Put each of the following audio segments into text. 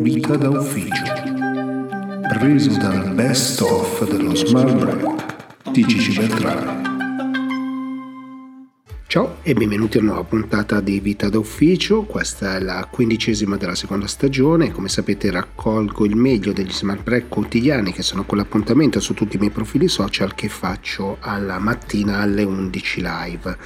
Vita da ufficio. Preso dal best of dello Smart Break di Gigi Beltrame. Ciao e benvenuti a una nuova puntata di Vita d'Ufficio, questa è la quindicesima della seconda stagione, come sapete raccolgo il meglio degli smart break quotidiani che sono quell'appuntamento su tutti i miei profili social che faccio alla mattina alle 11 live.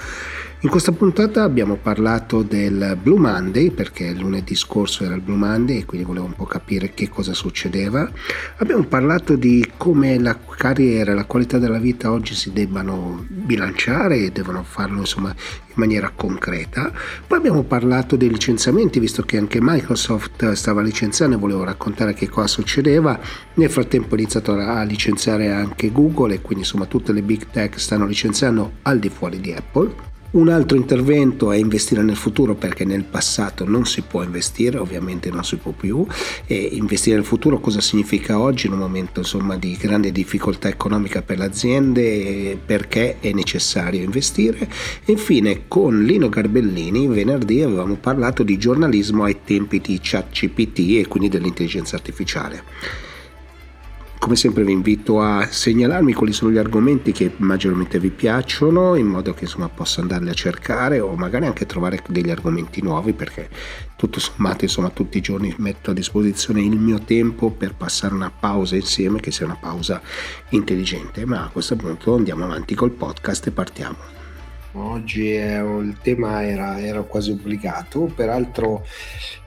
In questa puntata abbiamo parlato del Blue Monday, perché lunedì scorso era il Blue Monday e quindi volevo un po' capire che cosa succedeva. Abbiamo parlato di come la carriera e la qualità della vita oggi si debbano bilanciare e devono farlo insomma in maniera concreta. Poi abbiamo parlato dei licenziamenti, visto che anche Microsoft stava licenziando e volevo raccontare che cosa succedeva. Nel frattempo ho iniziato a licenziare anche Google e quindi insomma tutte le big tech stanno licenziando al di fuori di Apple. Un altro intervento è investire nel futuro perché nel passato non si può investire, ovviamente non si può più. E investire nel futuro cosa significa oggi in un momento insomma, di grande difficoltà economica per le aziende, perché è necessario investire. E infine con Lino Garbellini venerdì avevamo parlato di giornalismo ai tempi di ChatGPT e quindi dell'intelligenza artificiale. Come sempre vi invito a segnalarmi quali sono gli argomenti che maggiormente vi piacciono in modo che insomma possa andarli a cercare o magari anche trovare degli argomenti nuovi perché tutto sommato insomma tutti i giorni metto a disposizione il mio tempo per passare una pausa insieme che sia una pausa intelligente ma a questo punto andiamo avanti col podcast e partiamo. Oggi il tema era, era quasi obbligato, peraltro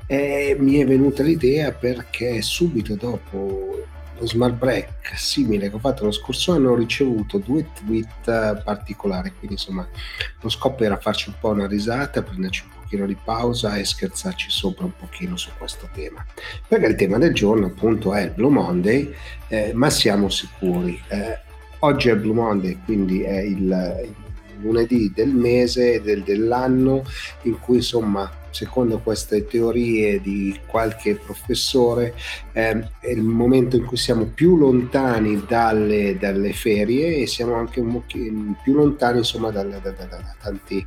eh, mi è venuta l'idea perché subito dopo lo smart break simile che ho fatto lo scorso anno ho ricevuto due tweet particolari quindi insomma lo scopo era farci un po' una risata prenderci un pochino di pausa e scherzarci sopra un pochino su questo tema. Perché il tema del giorno appunto è il Blue Monday eh, ma siamo sicuri. Eh, oggi è Blue Monday quindi è il, il lunedì del mese del, dell'anno in cui insomma secondo queste teorie di qualche professore, eh, è il momento in cui siamo più lontani dalle, dalle ferie e siamo anche un più lontani insomma da, da, da, da tanti,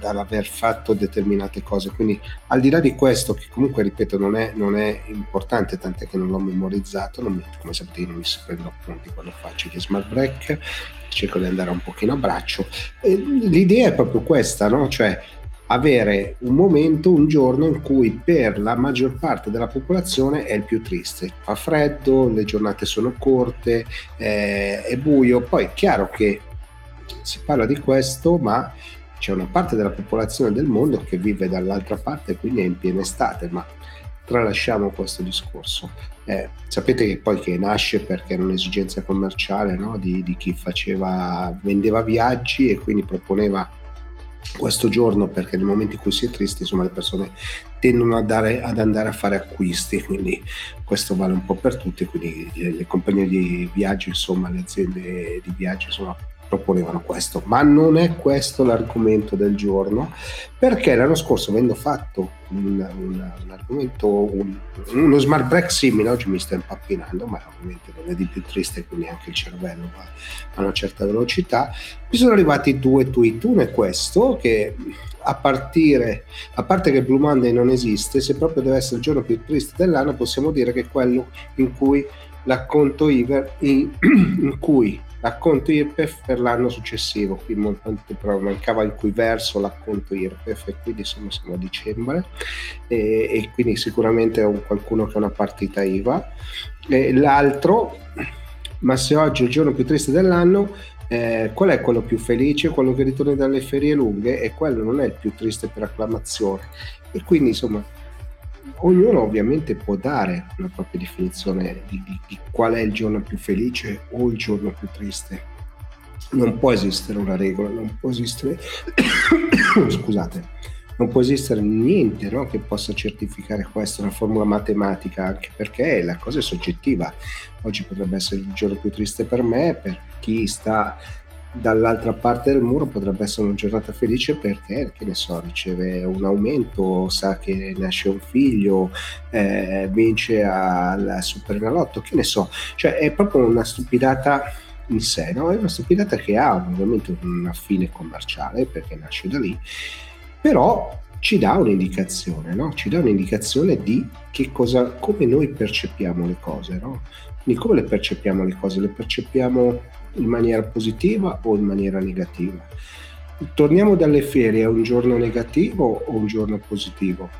dall'aver fatto determinate cose. Quindi al di là di questo, che comunque ripeto non è, non è importante, tant'è che non l'ho memorizzato, non come sapete io non mi prendo appunti quando faccio gli smart break, cerco di andare un pochino a braccio. E l'idea è proprio questa, no? Cioè avere un momento, un giorno in cui per la maggior parte della popolazione è il più triste. Fa freddo, le giornate sono corte, eh, è buio. Poi è chiaro che si parla di questo, ma c'è una parte della popolazione del mondo che vive dall'altra parte, quindi è in piena estate, ma tralasciamo questo discorso. Eh, sapete che poi che nasce perché era un'esigenza commerciale no? di, di chi faceva, vendeva viaggi e quindi proponeva questo giorno perché nel momento in cui si è tristi insomma le persone tendono ad andare, ad andare a fare acquisti quindi questo vale un po' per tutti quindi le, le compagnie di viaggio insomma le aziende di viaggio insomma proponevano questo, ma non è questo l'argomento del giorno, perché l'anno scorso avendo fatto un, un, un argomento, un, uno smart break simile, oggi mi sta impappinando, ma ovviamente non è di più triste, quindi anche il cervello va a una certa velocità, mi sono arrivati due tweet, uno è questo, che a partire, a parte che Blue Monday non esiste, se proprio deve essere il giorno più triste dell'anno, possiamo dire che è quello in cui l'acconto IVER, in, in cui l'acconto IRPEF per l'anno successivo, qui però mancava in cui verso l'acconto IRPEF e quindi insomma siamo a dicembre e, e quindi sicuramente è un, qualcuno che ha una partita IVA. E l'altro, ma se oggi è il giorno più triste dell'anno, eh, qual è quello più felice? Quello che ritorna dalle ferie lunghe e quello non è il più triste per acclamazione. E quindi insomma ognuno ovviamente può dare una propria definizione di, di, di, qual è il giorno più felice o il giorno più triste. Non può esistere una regola, non può esistere, scusate, non può esistere niente no, che possa certificare questo, una formula matematica, anche perché la cosa è soggettiva. Oggi potrebbe essere il giorno più triste per me, per chi sta dall'altra parte del muro potrebbe essere una giornata felice perché, che ne so, riceve un aumento, sa che nasce un figlio, eh, vince al Superenalotto, che ne so, cioè è proprio una stupidata in sé, no? è una stupidata che ha ovviamente una fine commerciale perché nasce da lì, però ci dà un'indicazione, no? ci dà un'indicazione di cosa, come noi percepiamo le cose. No? Quindi come le percepiamo le cose? Le percepiamo in maniera positiva o in maniera negativa? Torniamo dalle ferie, è un giorno negativo o un giorno positivo?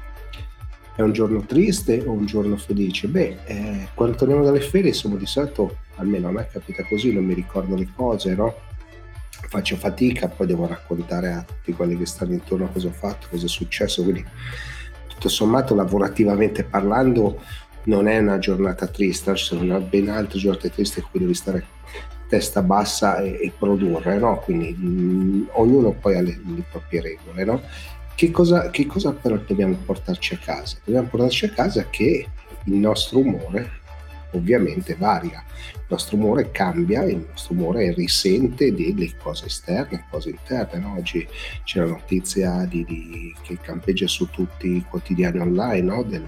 È un giorno triste o un giorno felice? Beh, eh, quando torniamo dalle ferie siamo di solito, almeno a me capita così, non mi ricordo le cose, no? Faccio fatica, poi devo raccontare a tutti quelli che stanno intorno cosa ho fatto, cosa è successo, quindi tutto sommato lavorativamente parlando non è una giornata triste, ci sono ben altre giornate tristi in cui devi stare testa bassa e, e produrre, no? quindi mh, mm, ognuno poi ha le, le proprie regole. No? Che cosa, che cosa però dobbiamo portarci a casa? Dobbiamo portarci a casa che il nostro umore ovviamente varia, il nostro umore cambia, il nostro umore risente delle cose esterne, cose interne. No? Oggi c'è la notizia di, di, che campeggia su tutti i quotidiani online no? Del,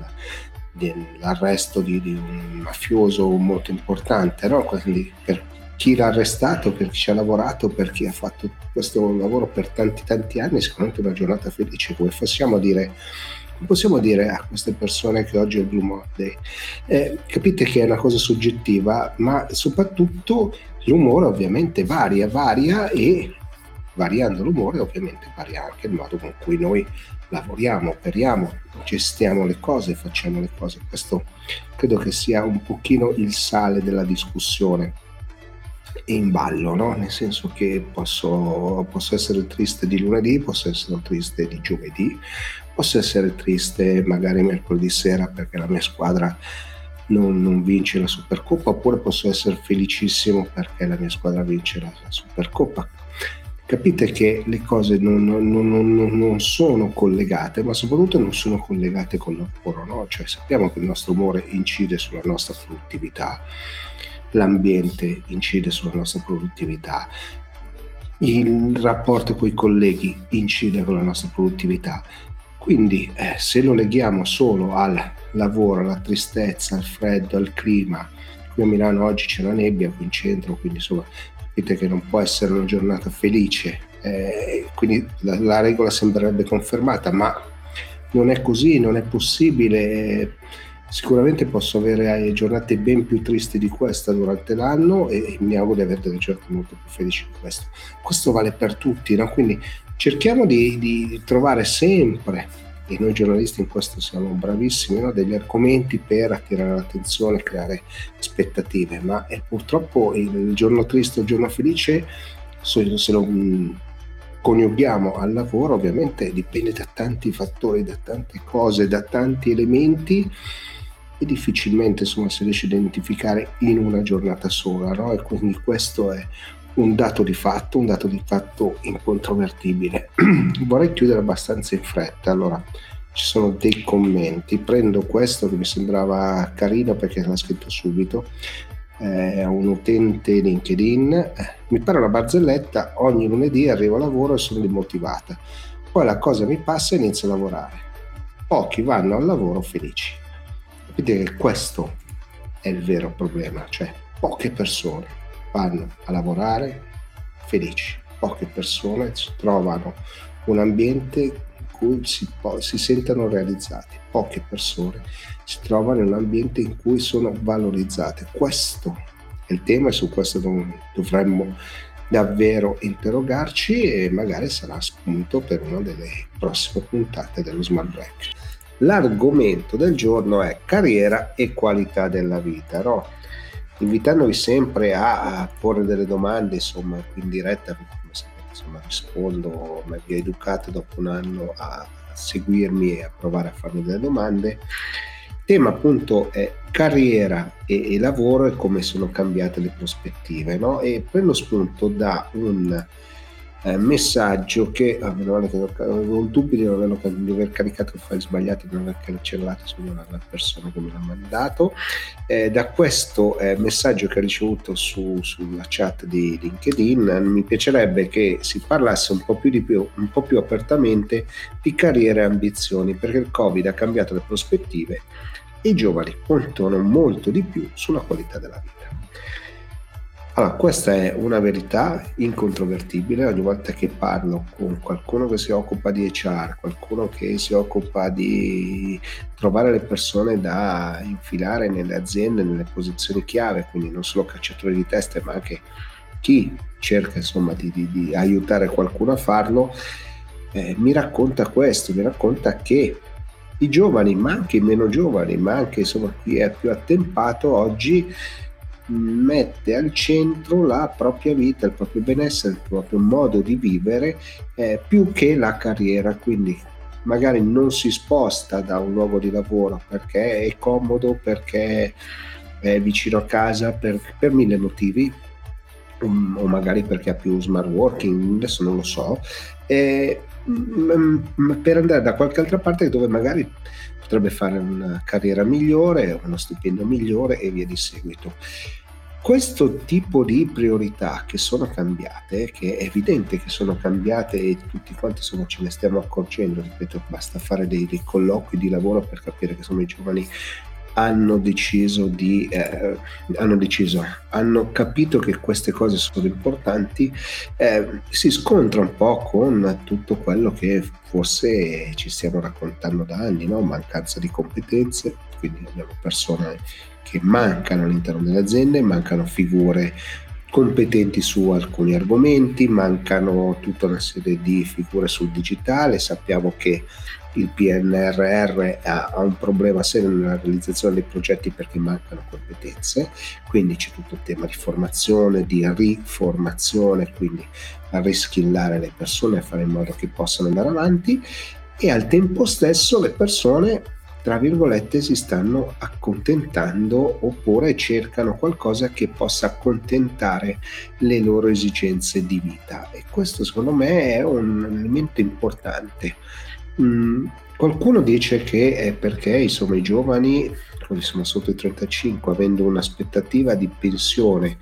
dell'arresto di, di, un mafioso molto importante, no? Quindi per chi l'ha arrestato, per chi ci ha lavorato, per chi ha fatto questo lavoro per tanti tanti anni, sicuramente una giornata felice. Come possiamo dire, possiamo dire a queste persone che oggi è il Blue Monday? Eh, capite che è una cosa soggettiva, ma soprattutto l'umore ovviamente varia, varia e variando l'umore ovviamente varia anche il modo con cui noi lavoriamo, operiamo, gestiamo le cose, facciamo le cose. Questo credo che sia un pochino il sale della discussione in ballo, no? nel senso che posso, posso, essere triste di lunedì, posso essere triste di giovedì, posso essere triste magari mercoledì sera perché la mia squadra non, non vince la Supercoppa, oppure posso essere felicissimo perché la mia squadra vince la, Supercoppa. Capite che le cose non, non, non, sono collegate, ma soprattutto non sono collegate con il lavoro, no? Cioè sappiamo che il nostro umore incide sulla nostra produttività, l'ambiente incide sulla nostra produttività, il rapporto con i colleghi incide con la nostra produttività. Quindi eh, se lo leghiamo solo al lavoro, alla tristezza, al freddo, al clima, qui a Milano oggi c'è la nebbia qui in centro, quindi insomma capite che non può essere una giornata felice, eh, quindi la, la, regola sembrerebbe confermata, ma non è così, non è possibile Sicuramente posso avere eh, giornate ben più tristi di questa durante l'anno e mi auguro di avere delle giornate molto più felici di questo. Questo vale per tutti, no? quindi cerchiamo di, di, trovare sempre, e noi giornalisti in questo siamo bravissimi, no? degli argomenti per attirare l'attenzione, creare aspettative, ma è purtroppo il giorno triste o il giorno felice, se lo mm, coniughiamo al lavoro, ovviamente dipende da tanti fattori, da tante cose, da tanti elementi e difficilmente insomma, si riesce a identificare in una giornata sola no? e quindi questo è un dato di fatto, un dato di fatto incontrovertibile. Vorrei chiudere abbastanza in fretta, allora ci sono dei commenti, prendo questo che mi sembrava carino perché l'ha scritto subito, è un utente LinkedIn, mi pare una barzelletta, ogni lunedì arrivo a lavoro e sono demotivata, poi la cosa mi passa e inizio a lavorare, pochi vanno al lavoro felici. Capite che questo è il vero problema, cioè poche persone vanno a lavorare felici, poche persone trovano un ambiente in cui si, si sentono realizzati, poche persone si trovano in un ambiente in cui sono valorizzate. Questo è il tema e su questo dovremmo davvero interrogarci e magari sarà spunto per una delle prossime puntate dello Smart Break. L'argomento del giorno è carriera e qualità della vita, no? Invitandovi sempre a, porre delle domande, insomma, in diretta, come sapete, insomma, rispondo, mi vi educato dopo un anno a seguirmi e a provare a farmi delle domande. Il tema appunto è carriera e, e lavoro e come sono cambiate le prospettive, no? E prendo spunto da un eh, messaggio che ah, avevo un dubbio di, averlo, di aver caricato il file sbagliato, di non aver cancellato sulla la persona che me l'ha mandato. Eh, da questo eh, messaggio che ho ricevuto su, sulla chat di LinkedIn mi piacerebbe che si parlasse un po' più, di più, un po' più apertamente di carriere e ambizioni, perché il Covid ha cambiato le prospettive e i giovani puntano molto di più sulla qualità della vita. Allora, questa è una verità incontrovertibile. Ogni volta che parlo con qualcuno che si occupa di HR, qualcuno che si occupa di trovare le persone da infilare nelle aziende, nelle posizioni chiave, quindi non solo cacciatori di teste, ma anche chi cerca insomma di, di, di aiutare qualcuno a farlo, eh, mi racconta questo, mi racconta che i giovani, ma anche i meno giovani, ma anche insomma chi è più attempato oggi mette al centro la propria vita, il proprio benessere, il proprio modo di vivere eh, più che la carriera, quindi magari non si sposta da un luogo di lavoro perché è comodo, perché è vicino a casa, per, per mille motivi, o magari perché ha più smart working, adesso non lo so, eh, per andare da qualche altra parte dove magari potrebbe fare una carriera migliore, uno stipendio migliore e via di seguito. Questo tipo di priorità che sono cambiate, che è evidente che sono cambiate e tutti quanti insomma, ce ne stiamo accorgendo, ripeto, basta fare dei, dei colloqui di lavoro per capire che insomma, i giovani hanno deciso di eh, hanno deciso hanno capito che queste cose sono importanti eh, si scontra un po' con tutto quello che forse ci stiamo raccontando da anni no? mancanza di competenze quindi abbiamo persone che mancano all'interno delle aziende mancano figure competenti su alcuni argomenti mancano tutta una serie di figure sul digitale sappiamo che il PNRR ha, ha, un problema serio nella realizzazione dei progetti perché mancano competenze, quindi c'è tutto il tema di formazione, di riformazione, quindi a riskillare le persone, a fare in modo che possano andare avanti e al tempo stesso le persone tra virgolette si stanno accontentando oppure cercano qualcosa che possa accontentare le loro esigenze di vita. E questo secondo me è un elemento importante Mm, qualcuno dice che è perché insomma, i giovani, quelli sono sotto i 35, avendo un'aspettativa di pensione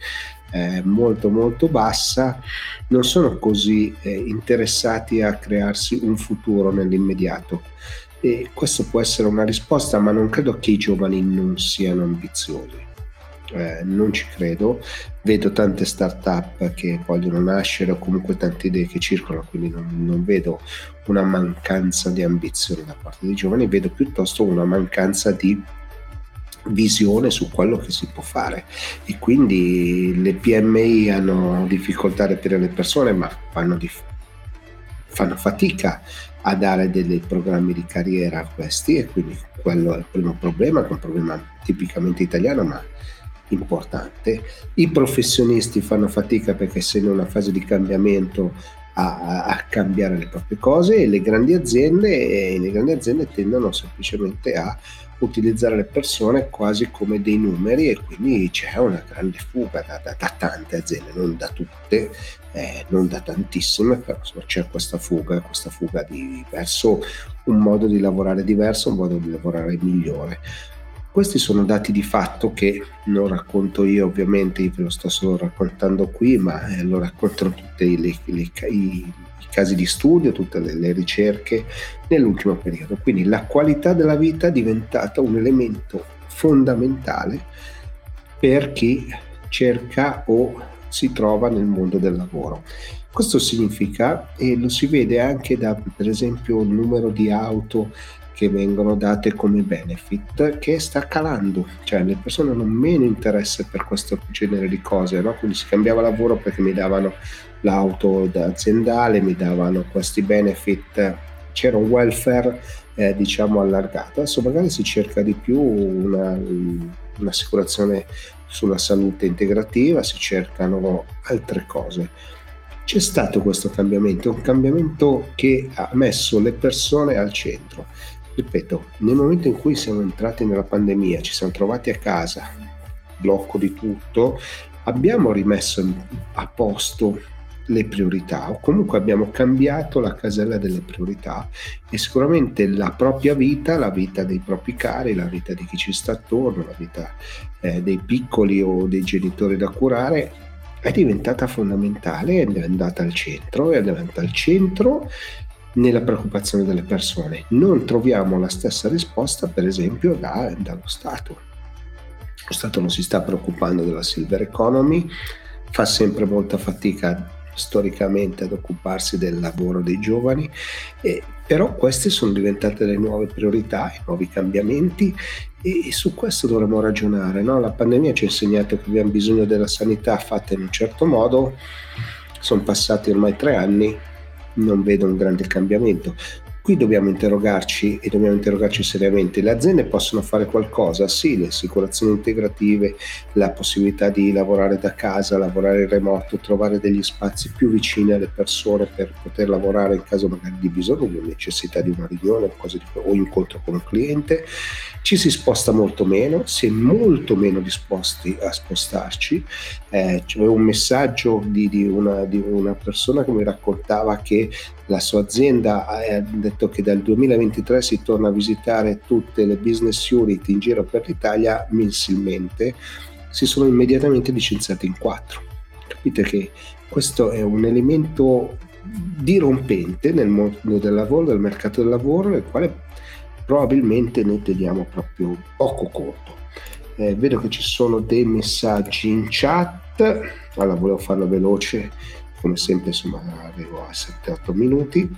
eh, molto molto bassa, non sono così eh, interessati a crearsi un futuro nell'immediato. E questa può essere una risposta, ma non credo che i giovani non siano ambiziosi eh, non ci credo. Vedo tante start-up che vogliono nascere o comunque tante idee che circolano, quindi non, non vedo una mancanza di ambizione da parte dei giovani, vedo piuttosto una mancanza di visione su quello che si può fare e quindi le PMI hanno difficoltà a reperire le persone ma fanno, dif- fanno fatica a dare dei programmi di carriera a questi e quindi quello è il primo problema, che è un problema tipicamente italiano ma importante. I professionisti fanno fatica perché in una fase di cambiamento a, a, cambiare le proprie cose e le grandi aziende, le grandi aziende tendono semplicemente a utilizzare le persone quasi come dei numeri e quindi c'è una grande fuga da, da, da tante aziende, non da tutte, eh, non da tantissime, però c'è questa fuga, questa fuga di, verso un modo di lavorare diverso, un modo di lavorare migliore. Questi sono dati di fatto che non racconto io, ovviamente, io ve lo sto solo raccontando qui, ma eh, lo raccontano tutti i, i, casi di studio, tutte le, le ricerche nell'ultimo periodo. Quindi la qualità della vita è diventata un elemento fondamentale per chi cerca o si trova nel mondo del lavoro. Questo significa, e lo si vede anche da per esempio il numero di auto che vengono date come benefit che sta calando, cioè le persone hanno meno interesse per questo genere di cose, no? quindi si cambiava lavoro perché mi davano l'auto aziendale, mi davano questi benefit, c'era un welfare eh, diciamo allargato, adesso magari si cerca di più una, un'assicurazione sulla salute integrativa, si cercano altre cose. C'è stato questo cambiamento, un cambiamento che ha messo le persone al centro ripeto, nel momento in cui siamo entrati nella pandemia, ci siamo trovati a casa, blocco di tutto, abbiamo rimesso a posto le priorità o comunque abbiamo cambiato la casella delle priorità e sicuramente la propria vita, la vita dei propri cari, la vita di chi ci sta attorno, la vita eh, dei piccoli o dei genitori da curare è diventata fondamentale è andata al centro, è andata al centro nella preoccupazione delle persone. Non troviamo la stessa risposta, per esempio, da, dallo Stato. Lo Stato non si sta preoccupando della silver economy, fa sempre molta fatica storicamente ad occuparsi del lavoro dei giovani, e, però queste sono diventate le nuove priorità, i nuovi cambiamenti e, su questo dovremmo ragionare. No? La pandemia ci ha insegnato che abbiamo bisogno della sanità fatta in un certo modo, sono passati ormai tre anni, non vedo un grande cambiamento. Qui dobbiamo interrogarci e dobbiamo interrogarci seriamente. Le aziende possono fare qualcosa? Sì, le assicurazioni integrative, la possibilità di lavorare da casa, lavorare in remoto, trovare degli spazi più vicini alle persone per poter lavorare in caso magari di bisogno, di necessità di una riunione o incontro con un cliente. Ci si sposta molto meno, si è molto meno disposti a spostarci. Eh, c'è un messaggio di, di, una, di una persona che mi raccontava che la sua azienda ha detto che dal 2023 si torna a visitare tutte le business unit in giro per l'Italia mensilmente, si sono immediatamente licenziati in quattro. Capite che questo è un elemento dirompente nel mondo del lavoro, del mercato del lavoro, nel quale probabilmente noi teniamo proprio poco conto. Eh, vedo che ci sono dei messaggi in chat, allora volevo farlo veloce come sempre insomma arrivo a 7-8 minuti.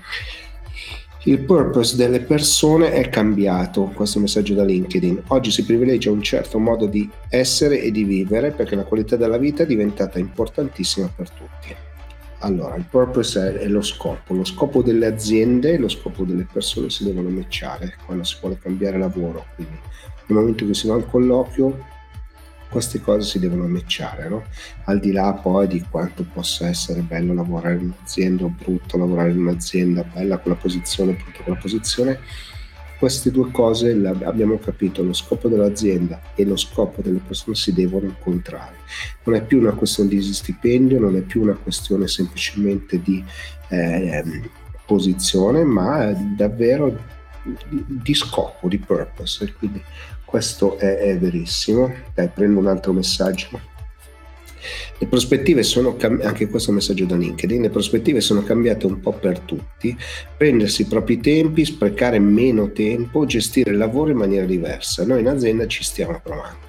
Il purpose delle persone è cambiato, questo messaggio da LinkedIn. Oggi si privilegia un certo modo di essere e di vivere perché la qualità della vita è diventata importantissima per tutti. Allora, il purpose è, lo scopo, lo scopo delle aziende e lo scopo delle persone si devono matchare quando si vuole cambiare lavoro. Quindi nel momento che si va al colloquio queste cose si devono matchare, no? al di là poi di quanto possa essere bello lavorare in un'azienda o brutto lavorare in un'azienda, bella quella posizione, brutta quella posizione, queste due cose abbiamo capito, lo scopo dell'azienda e lo scopo delle persone si devono incontrare. Non è più una questione di stipendio, non è più una questione semplicemente di eh, posizione, ma davvero di, scopo, di purpose. Quindi questo è, è verissimo. Dai, prendo un altro messaggio. Le prospettive sono cambiate, anche questo messaggio da LinkedIn, le prospettive sono cambiate un po' per tutti, prendersi i propri tempi, sprecare meno tempo, gestire il lavoro in maniera diversa. Noi in azienda ci stiamo provando.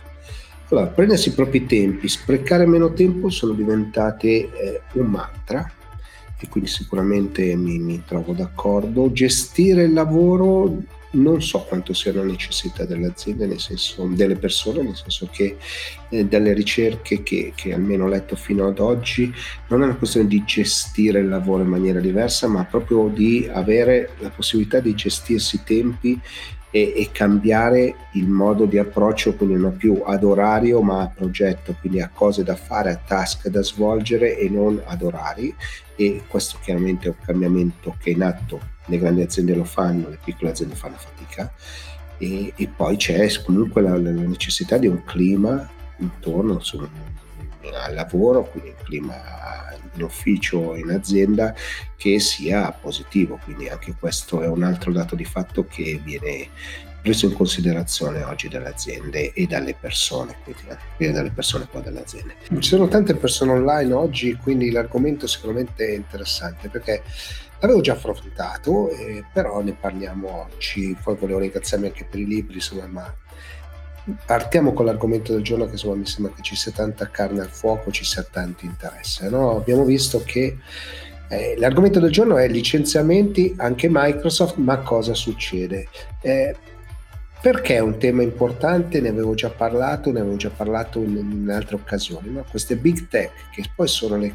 Allora, prendersi i propri tempi, sprecare meno tempo sono diventate eh, un mantra e quindi sicuramente mi, mi trovo d'accordo. Gestire il lavoro non so quanto sia una necessità delle aziende, nel senso delle persone, nel senso che eh, dalle ricerche che, che, almeno ho letto fino ad oggi non è una questione di gestire il lavoro in maniera diversa, ma proprio di avere la possibilità di gestirsi i tempi e, e cambiare il modo di approccio, quindi non più ad orario ma a progetto, quindi a cose da fare, a task da svolgere e non ad orari. E questo chiaramente è un cambiamento che è in atto le grandi aziende lo fanno, le piccole aziende fanno fatica. E, e poi c'è comunque la, la, necessità di un clima intorno insomma, al lavoro, quindi un clima in ufficio, in azienda che sia positivo, quindi anche questo è un altro dato di fatto che viene preso in considerazione oggi dalle aziende e dalle persone, quindi viene dalle persone poi dalle aziende. Ci sono tante persone online oggi, quindi l'argomento sicuramente è interessante perché L'avevo già affrontato, eh, però ne parliamo oggi. Poi volevo ringraziarmi anche per i libri, insomma, ma partiamo con l'argomento del giorno che insomma mi sembra che ci sia tanta carne al fuoco, ci sia tanto interesse. No? Abbiamo visto che eh, l'argomento del giorno è licenziamenti anche Microsoft, ma cosa succede? Eh, perché è un tema importante, ne avevo già parlato, ne avevo già parlato in, in altre occasioni, no? queste big tech che poi sono le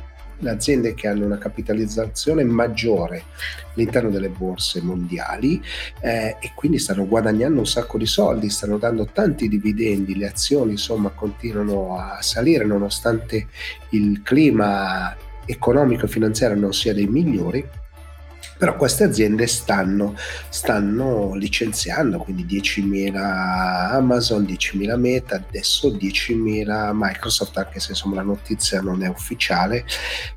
aziende che hanno una capitalizzazione maggiore all'interno delle borse mondiali eh, e quindi stanno guadagnando un sacco di soldi, stanno dando tanti dividendi, le azioni insomma continuano a salire nonostante il clima economico e finanziario non sia dei migliori però queste aziende stanno, stanno licenziando, quindi 10.000 Amazon, 10.000 Meta, adesso 10.000 Microsoft, anche se insomma la notizia non è ufficiale,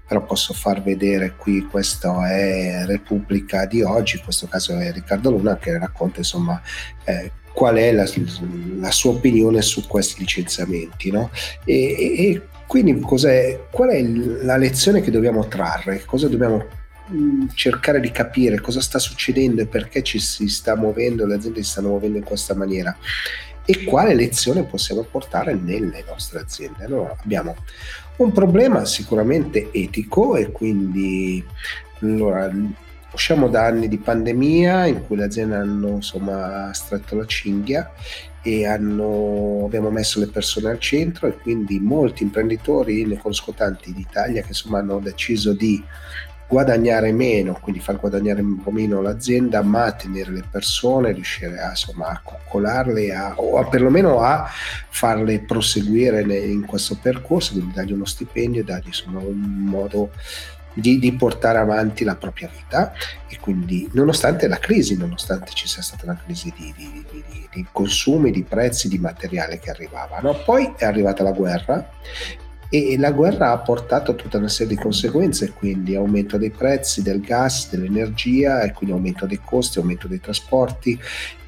però posso far vedere qui, questa è Repubblica di oggi, in questo caso è Riccardo Luna che racconta insomma eh, qual è la, la, sua opinione su questi licenziamenti. No? E, e, quindi qual è la lezione che dobbiamo trarre? Cosa dobbiamo Mm, cercare di capire cosa sta succedendo e perché ci si sta muovendo, le aziende si stanno muovendo in questa maniera. e quale lezione possiamo portare nelle nostre aziende. Allora abbiamo un problema sicuramente etico e quindi allora, usciamo da anni di pandemia in cui le aziende hanno insomma stretto la cinghia e hanno, abbiamo messo le persone al centro e quindi molti imprenditori, ne conosco tanti d'Italia che insomma hanno deciso di guadagnare meno, quindi far guadagnare un po' meno l'azienda, ma tenere le persone, riuscire a, insomma, a coccolarle a, o a, perlomeno a farle proseguire in questo percorso, quindi dargli uno stipendio, dargli insomma, un modo di, di, portare avanti la propria vita e quindi nonostante la crisi, nonostante ci sia stata una crisi di, di, di consumi, di prezzi, di materiale che arrivava. No? Poi è arrivata la guerra e la guerra ha portato tutta una serie di conseguenze, quindi aumento dei prezzi del gas, dell'energia e quindi aumento dei costi, aumento dei trasporti,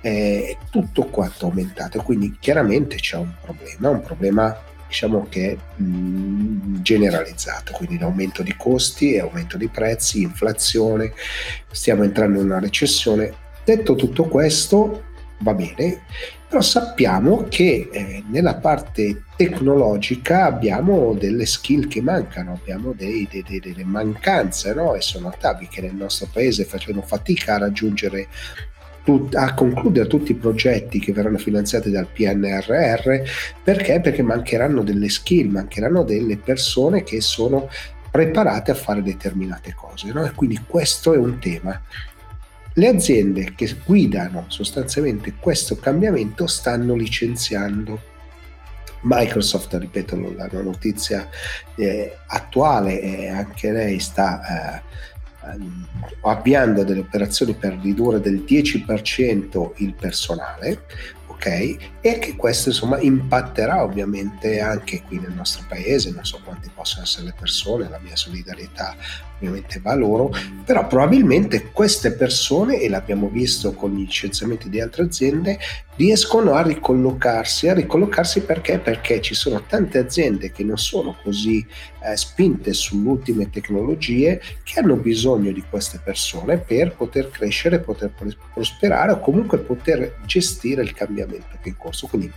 eh, tutto quanto aumentato, quindi chiaramente c'è un problema, un problema diciamo che mh, generalizzato, quindi l'aumento di costi aumento di prezzi, inflazione, stiamo entrando in una recessione. Detto tutto questo, va bene, però sappiamo che eh, nella parte tecnologica abbiamo delle skill che mancano, abbiamo dei, dei, dei, delle mancanze no? e sono notabili che nel nostro paese facciamo fatica a raggiungere a concludere tutti i progetti che verranno finanziati dal PNRR perché? Perché mancheranno delle skill, mancheranno delle persone che sono preparate a fare determinate cose. No? Quindi questo è un tema. Le aziende che guidano sostanzialmente questo cambiamento stanno licenziando. Microsoft, ripeto, la notizia eh, attuale, e anche lei sta eh, avviando delle operazioni per ridurre del 10% il personale, ok? E che questo insomma impatterà ovviamente anche qui nel nostro paese, non so quante possono essere le persone, la mia solidarietà ovviamente va loro, però probabilmente queste persone, e l'abbiamo visto con gli licenziamenti di altre aziende, riescono a ricollocarsi, a ricollocarsi perché? Perché ci sono tante aziende che non sono così eh, spinte sulle ultime tecnologie che hanno bisogno di queste persone per poter crescere, poter prosperare o comunque poter gestire il cambiamento che è in corso. Quindi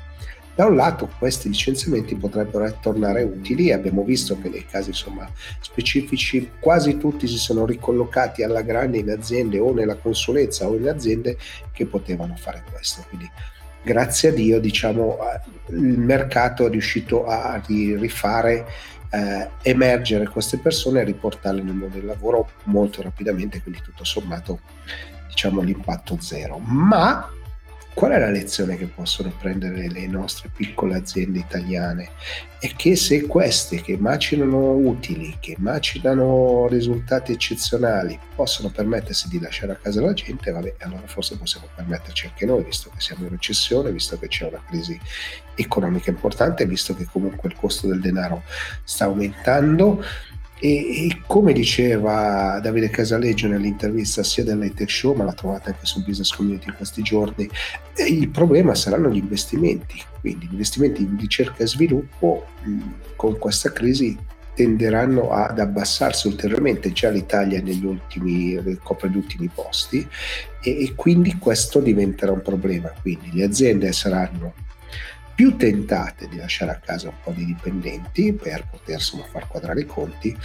da un lato questi licenziamenti potrebbero tornare utili, abbiamo visto che nei casi insomma, specifici quasi tutti si sono ricollocati alla grande in aziende o nella consulenza o in aziende che potevano fare questo. Quindi grazie a Dio diciamo, il mercato è riuscito a rifare eh, emergere queste persone e riportarle nel mondo del lavoro molto rapidamente, quindi tutto sommato diciamo l'impatto zero. Ma Qual è la lezione che possono prendere le nostre piccole aziende italiane? È che se queste che macinano utili, che macinano risultati eccezionali, possono permettersi di lasciare a casa la gente, vabbè, allora forse possiamo permetterci anche noi, visto che siamo in recessione, visto che c'è una crisi economica importante, visto che comunque il costo del denaro sta aumentando e, e, come diceva Davide Casaleggio nell'intervista sia dell'Hightech Show, ma l'ha trovata anche sul Business Community in questi giorni, il problema saranno gli investimenti. Quindi gli investimenti in ricerca e sviluppo mh, con questa crisi tenderanno ad abbassarsi ulteriormente. Già l'Italia negli ultimi, copre gli ultimi posti e, e quindi questo diventerà un problema. Quindi le aziende saranno più tentate di lasciare a casa un po' di dipendenti per poter insomma, far quadrare i conti,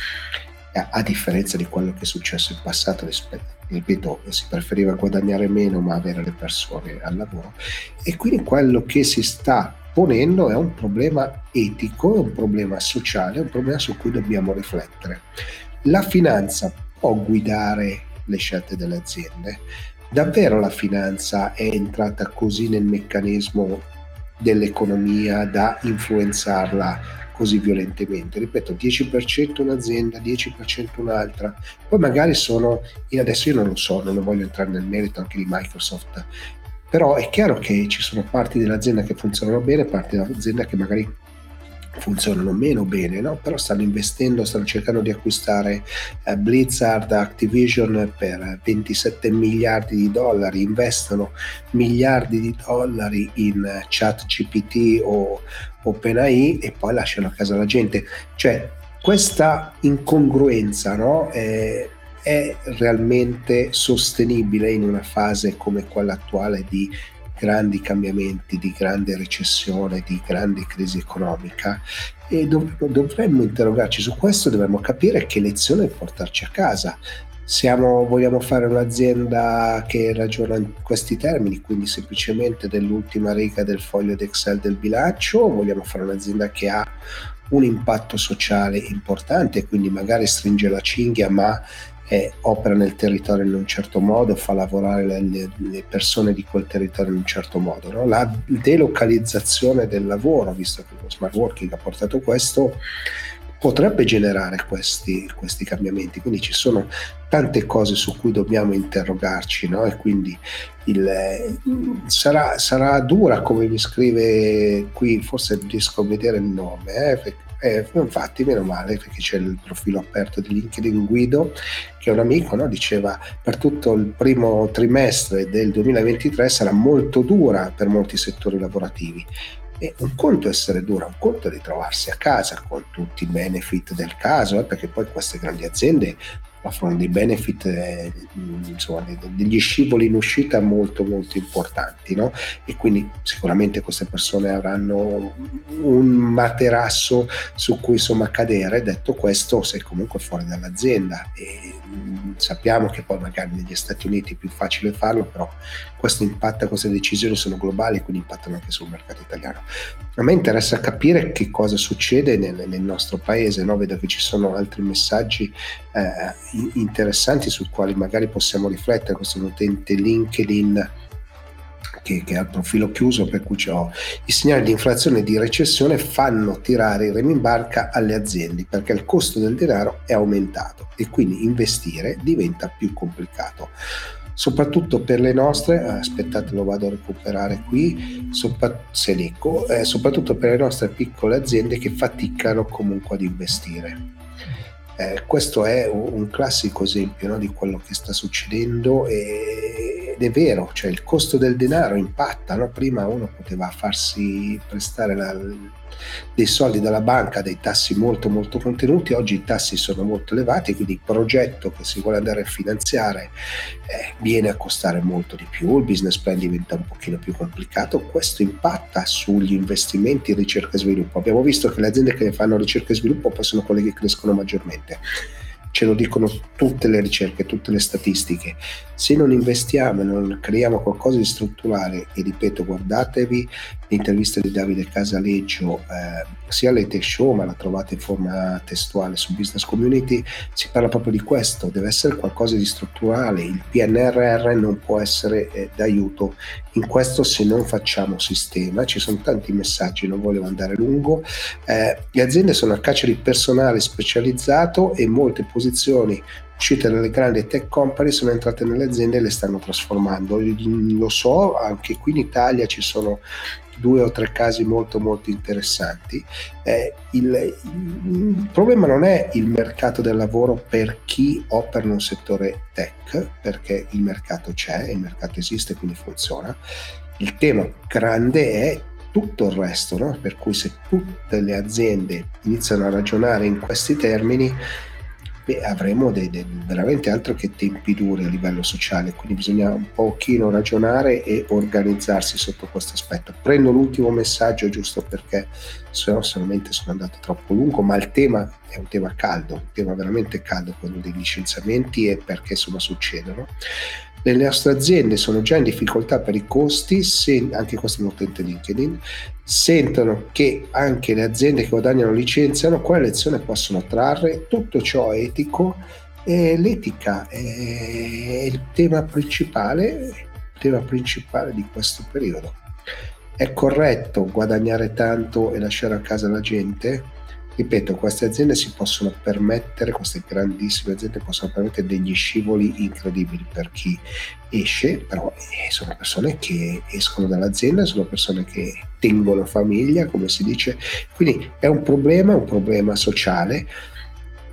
a differenza di quello che è successo in passato, ripeto, si preferiva guadagnare meno ma avere le persone al lavoro e quindi quello che si sta ponendo è un problema etico, è un problema sociale, è un problema su cui dobbiamo riflettere. La finanza può guidare le scelte delle aziende? Davvero la finanza è entrata così nel meccanismo dell'economia da influenzarla così violentemente. Ripeto, 10% un'azienda, 10% un'altra, poi magari sono, adesso io non lo so, non voglio entrare nel merito anche di Microsoft, però è chiaro che ci sono parti dell'azienda che funzionano bene, parti dell'azienda che magari funzionano meno bene, no? però stanno investendo, stanno cercando di acquistare eh, Blizzard, Activision per 27 miliardi di dollari, investono miliardi di dollari in eh, chat GPT o OpenAI e poi lasciano a casa la gente. Cioè questa incongruenza no? è, è realmente sostenibile in una fase come quella attuale di grandi cambiamenti, di grande recessione, di grande crisi economica e dov- dovremmo interrogarci su questo, dovremmo capire che lezione portarci a casa. Siamo, vogliamo fare un'azienda che ragiona in questi termini, quindi semplicemente dell'ultima riga del foglio d'Excel del bilancio, o vogliamo fare un'azienda che ha un impatto sociale importante, quindi magari stringe la cinghia, ma eh, opera nel territorio in un certo modo, fa lavorare le, le persone di quel territorio in un certo modo. No? La delocalizzazione del lavoro, visto che lo smart working ha portato questo, potrebbe generare questi, questi cambiamenti. Quindi ci sono tante cose su cui dobbiamo interrogarci no? e quindi il, sarà, sarà, dura come mi scrive qui, forse riesco a vedere il nome, eh, eh, infatti, meno male perché c'è il profilo aperto di LinkedIn Guido, che è un amico, no? diceva per tutto il primo trimestre del 2023 sarà molto dura per molti settori lavorativi. E un conto essere dura, un conto è ritrovarsi a casa con tutti i benefit del caso, eh, perché poi queste grandi aziende offrono dei benefit, eh, insomma, degli scivoli in uscita molto molto importanti, no? E quindi sicuramente queste persone avranno un materasso su cui insomma cadere. Detto questo, sei comunque fuori dall'azienda e mh, sappiamo che poi magari negli Stati Uniti è più facile farlo, però questo impatta, queste decisioni sono globali, quindi impattano anche sul mercato italiano. A me interessa capire che cosa succede nel, nel nostro paese, no? vedo che ci sono altri messaggi eh, interessanti sul quali magari possiamo riflettere. Questo è un utente LinkedIn che, che, ha il profilo chiuso, per cui ho i segnali di inflazione e di recessione fanno tirare i remi in barca alle aziende perché il costo del denaro è aumentato e quindi investire diventa più complicato soprattutto per le nostre, aspettate lo vado a recuperare qui, sopra, Seleco, eh, soprattutto per le nostre piccole aziende che faticano comunque ad investire. Eh, questo è un classico esempio no, di quello che sta succedendo ed è vero, cioè il costo del denaro impatta, no? prima uno poteva farsi prestare la, dei soldi dalla banca dei tassi molto molto contenuti, oggi i tassi sono molto elevati, quindi il progetto che si vuole andare a finanziare eh, viene a costare molto di più, il business plan diventa un pochino più complicato, questo impatta sugli investimenti in ricerca e sviluppo. Abbiamo visto che le aziende che fanno ricerca e sviluppo poi sono quelle che crescono maggiormente ce lo dicono tutte le ricerche, tutte le statistiche. Se non investiamo e non creiamo qualcosa di strutturale, e ripeto, guardatevi l'intervista di Davide Casaleggio, eh, sia alle show, ma la trovate in forma testuale su Business Community, si parla proprio di questo, deve essere qualcosa di strutturale, il PNRR non può essere eh, d'aiuto in questo se non facciamo sistema, ci sono tanti messaggi, non volevo andare lungo, eh, le aziende sono a caccia di personale specializzato e molte posizioni uscite dalle grandi tech company sono entrate nelle aziende e le stanno trasformando. Lo so, anche qui in Italia ci sono due o tre casi molto molto interessanti. Eh, il, il, problema non è il mercato del lavoro per chi opera in un settore tech, perché il mercato c'è, il mercato esiste, quindi funziona. Il tema grande è tutto il resto, no? per cui se tutte le aziende iniziano a ragionare in questi termini, beh, avremo dei, dei, veramente altro che tempi duri a livello sociale, quindi bisogna un pochino ragionare e organizzarsi sotto questo aspetto. Prendo l'ultimo messaggio giusto perché se no solamente sono andato troppo lungo, ma il tema è un tema caldo, un tema veramente caldo, quello dei licenziamenti e perché insomma succedono le nostre aziende sono già in difficoltà per i costi, se, anche questo è un utente LinkedIn, sentono che anche le aziende che guadagnano licenziano, quale lezione possono trarre? Tutto ciò è etico e l'etica è il tema principale, il tema principale di questo periodo. È corretto guadagnare tanto e lasciare a casa la gente? Ripeto, queste aziende si possono permettere, queste grandissime aziende possono permettere degli scivoli incredibili per chi esce, però eh, sono persone che escono dall'azienda, sono persone che tengono famiglia, come si dice, quindi è un problema, un problema sociale.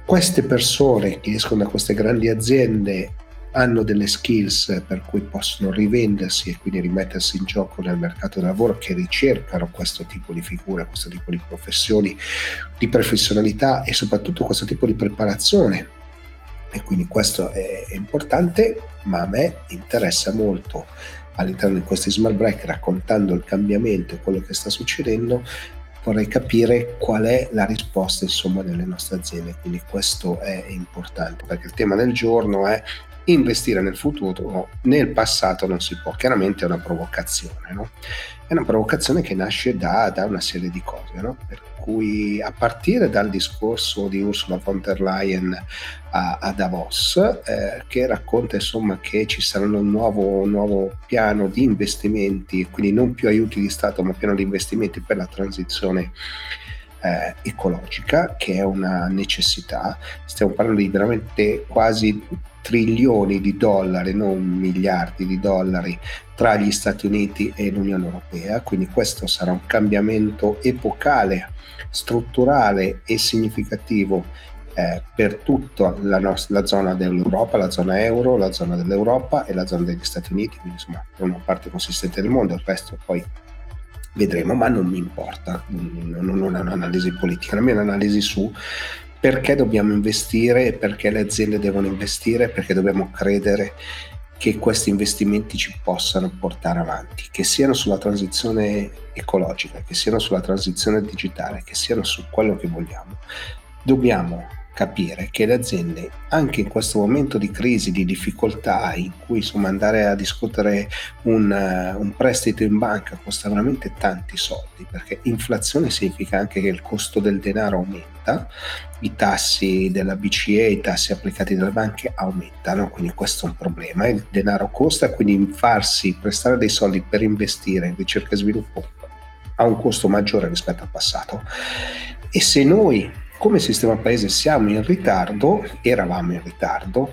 Queste persone che escono da queste grandi aziende hanno delle skills per cui possono rivendersi e quindi rimettersi in gioco nel mercato del lavoro che ricercano questo tipo di figure, questo tipo di professioni, di professionalità e soprattutto questo tipo di preparazione. E quindi questo è importante, ma a me interessa molto all'interno di questi smart break raccontando il cambiamento e quello che sta succedendo, vorrei capire qual è la risposta insomma delle nostre aziende. Quindi questo è importante perché il tema del giorno è investire nel futuro, nel passato non si può, chiaramente è una provocazione, no? È una provocazione che nasce da, da una serie di cose, no? Per cui a partire dal discorso di Ursula von der Leyen a, a Davos, eh, che racconta insomma che ci saranno un nuovo, un nuovo piano di investimenti, quindi non più aiuti di Stato, ma piano di investimenti per la transizione eh, ecologica, che è una necessità. Stiamo parlando di veramente quasi trilioni di dollari, non miliardi di dollari, tra gli Stati Uniti e l'Unione Europea, quindi questo sarà un cambiamento epocale, strutturale e significativo eh, per tutta la, nostra, la zona dell'Europa, la zona euro, la zona dell'Europa e la zona degli Stati Uniti, quindi insomma una parte consistente del mondo, il resto poi vedremo, ma non mi importa, non è un'analisi politica, la mia è un'analisi su perché dobbiamo investire, perché le aziende devono investire, perché dobbiamo credere che questi investimenti ci possano portare avanti, che siano sulla transizione ecologica, che siano sulla transizione digitale, che siano su quello che vogliamo. Dobbiamo capire che le aziende, anche in questo momento di crisi, di difficoltà, in cui insomma, andare a discutere un, uh, un, prestito in banca costa veramente tanti soldi, perché inflazione significa anche che il costo del denaro aumenta, i tassi della BCE, i tassi applicati dalle banche aumentano, quindi questo è un problema. Il denaro costa, quindi farsi prestare dei soldi per investire in ricerca e sviluppo ha un costo maggiore rispetto al passato. E se noi come sistema paese siamo in ritardo, eravamo in ritardo,